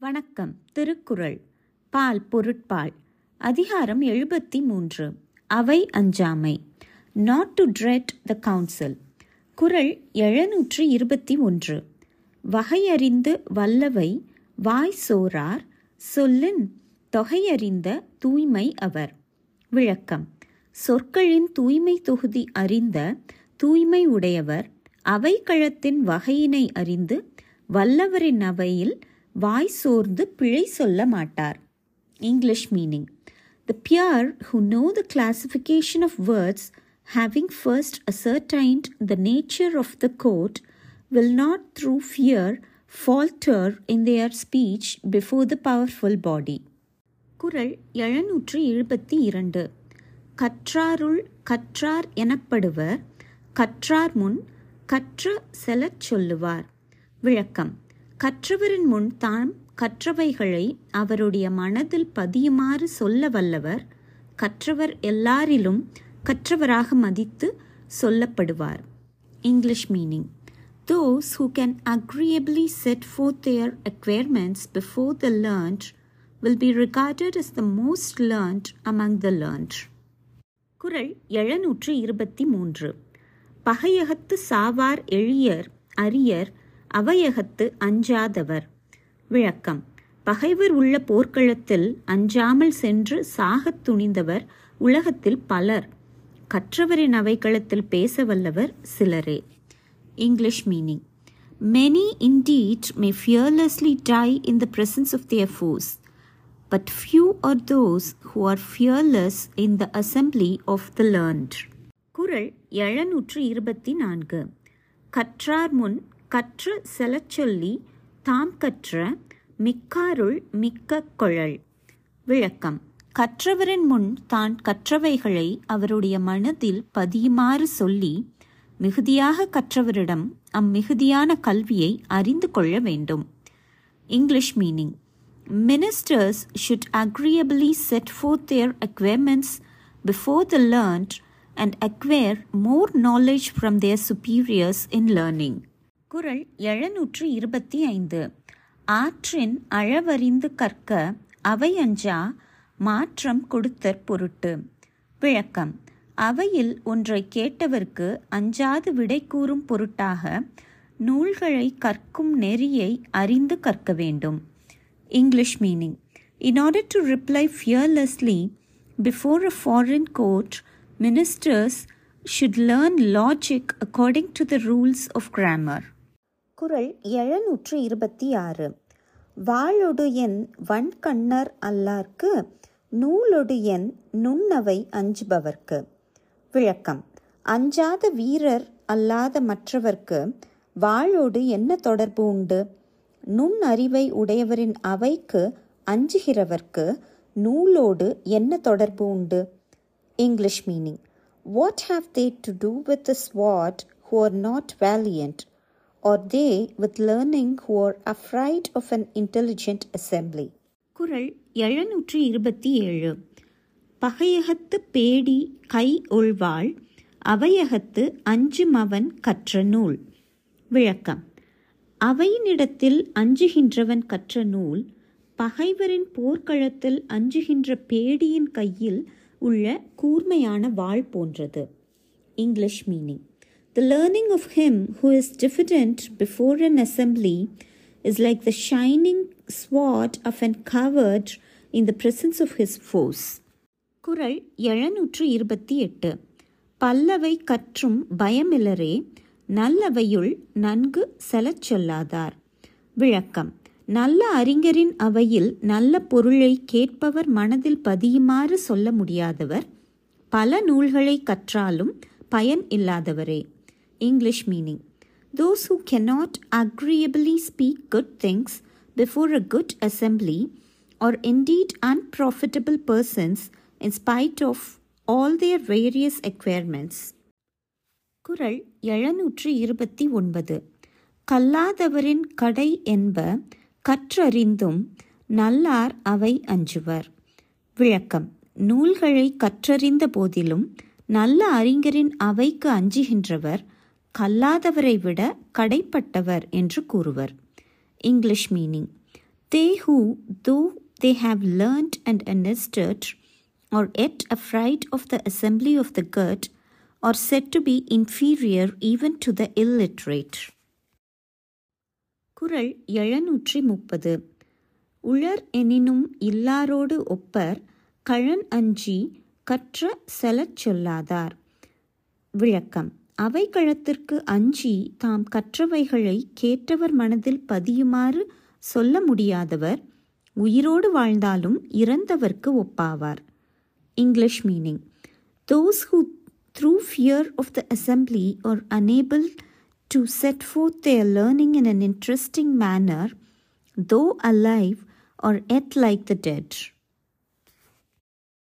வணக்கம். திருக்குறள். பால் பொருட்பால். அதிகாரம் எழுபத்தி மூன்று அவை அஞ்சாமை. Not to dread the council Kural எழுநூற்று இருபத்தி ஒன்று வகையறிந்து வல்லவை வாய் சோரார் சொல்லின் தொகையறிந்த தூய்மை அவர். விளக்கம். சொற்களின் தூய்மை தொகுதி அறிந்த தூய்மை உடையவர் அவைக்களத்தின் வகையினை அறிந்து வல்லவரின் அவையில் வாய் சோர்ந்து பிழை சொல்ல மாட்டார் English meaning the peer who know the classification of words having first ascertained the nature of the court will not through fear falter in their speech before the powerful body குறள் எழுநூற்று எழுபத்தி இரண்டு கற்றாருள் கற்றார் எனப்படுவர் கற்றார் முன் கற்ற செலச் சொல்லுவார் விளக்கம் கற்றவரின் முன் தாம் கற்றவைகளை அவருடைய மனதில் பதியுமாறு சொல்ல வல்லவர் கற்றவர் எல்லாரிலும் கற்றவராக மதித்து சொல்லப்படுவார். English meaning those who can agreeably set forth their acquirements before the learned will be regarded is the most learned among the learned குரல் எழுநூற்று இருபத்தி மூன்று. பகையகத்து சாவார் எளியர் அரியர் அவையகத்து அஞ்சாதவர். விளக்கம். பகைவர் உள்ள போர்க்களத்தில் அஞ்சாமல் சென்று சாகத் துணிந்தவர் உலகத்தில் பலர். கற்றவரின் அவைக்களத்தில் பேச வல்லவர் சிலரே. English meaning. Many indeed may fearlessly die in the presence of their foes but few are those who are fearless in the assembly of the learned Kural எழுநூற்று இருபத்தி நான்கு. கற்றார் முன் கற்ற செலச் சொல்லி தாம் கற்ற மிக்காருள் மிக்க கொழல் விளக்கம் கற்றவரின் முன் தான் கற்றவைகளை அவருடைய மனதில் பதியுமாறு சொல்லி மிகுதியாக கற்றவரிடம் அம்மிகுதியான கல்வியை அறிந்து கொள்ள வேண்டும் English meaning Ministers should agreeably set forth their acquirements before the learned and acquire more knowledge from their superiors in learning. குரல் எழுநூற்று இருபத்தி ஐந்து ஆற்றின் அளவறிந்து கற்க அவை அஞ்சா மாற்றம் கொடுத்தற் பொருட்டு விளக்கம் அவையில் ஒன்றை கேட்டவர்க்கு அஞ்சாது விடை கூறும் பொருட்டாக நூல்களை கற்கும் நெறியை அறிந்து கற்க வேண்டும் English meaning in order to reply fearlessly before a foreign court ministers should learn logic according to the rules of grammar Kural எழுநூற்று இருபத்தி ஆறு வாளொடு என் வன்கண்ணர் அல்லார்க்கு நூலொடு என் நுண்ணவை அஞ்சுபவர்க்கு. விளக்கம். அஞ்சாத வீரர் அல்லாத மற்றவர்க்கு வாளோடு என்ன தொடர்பு உண்டு? நுண் அறிவை உடையவரின் அவைக்கு அஞ்சுகிறவர்க்கு நூலோடு என்ன தொடர்பு உண்டு? English meaning. What have they to do with the sword who are not valiant or they with learning who afraid of an intelligent assembly Kural எழுநூற்றி இருபத்தி ஏழு பகையகத்து பேடி கை ஒழ்வாள் அவையகத்து அஞ்சுமவன் கற்ற நூல். விளக்கம். அவையினிடத்தில் அஞ்சுகின்றவன் கற்ற நூல் பகைவரின் போர்க்களத்தில் அஞ்சுகின்ற பேடியின் கையில் உள்ள கூர்மையான வாள் போன்றது. English meaning. The learning of him who is diffident before an assembly is like the shining sword of an coward in the presence of his foes Kural எழுநூற்று இருபத்தி எட்டு. பல்லவை கற்றும் பயமிலரே நல்லவையுள் நன்கு செலச் சொல்லாதார். விளக்கம். நல்ல அறிஞரின் அவையில் நல்ல பொருளை கேட்பவர் மனதில் பதியுமாறு சொல்ல முடியாதவர். பல நூல்களை கற்றாலும் பயன் இல்லாதவரே. English meaning Those who cannot agreeably speak good things before a good assembly or indeed unprofitable persons in spite of all their various acquirements. குரல் எழுநூற்று இருபத்தி ஒன்பது கல்லாதவரின் கடை என்ப கற்றறிந்தும் நல்லார் அவை அஞ்சுவர் விளக்கம் நூல்களை கற்றறிந்த போதிலும் நல்ல அறிஞரின் அவைக்கு அஞ்சுகின்றவர் கல்லாதவரை விட கடைப்பட்டவர் என்று கூறுவர் English meaning They who, though they have learned and understood, are yet afraid of the assembly of the good, are said to be inferior even to the illiterate. குரல் எழுநூற்றி முப்பது உளர் எனினும் இல்லாரோடு ஒப்பர் கழன் அஞ்சி கற்ற செலச் சொல்லாதார் விளக்கம் அவைக்களத்திற்கு அஞ்சி தாம் கற்றவைகளை கேட்டவர் மனதில் பதியுமாறு சொல்ல முடியாதவர் உயிரோடு வாழ்ந்தாலும் இறந்தவர்க்கு ஒப்பாவார். English meaning those who through fear of the assembly are unable to set their their in in interesting manner though though alive are yet like the dead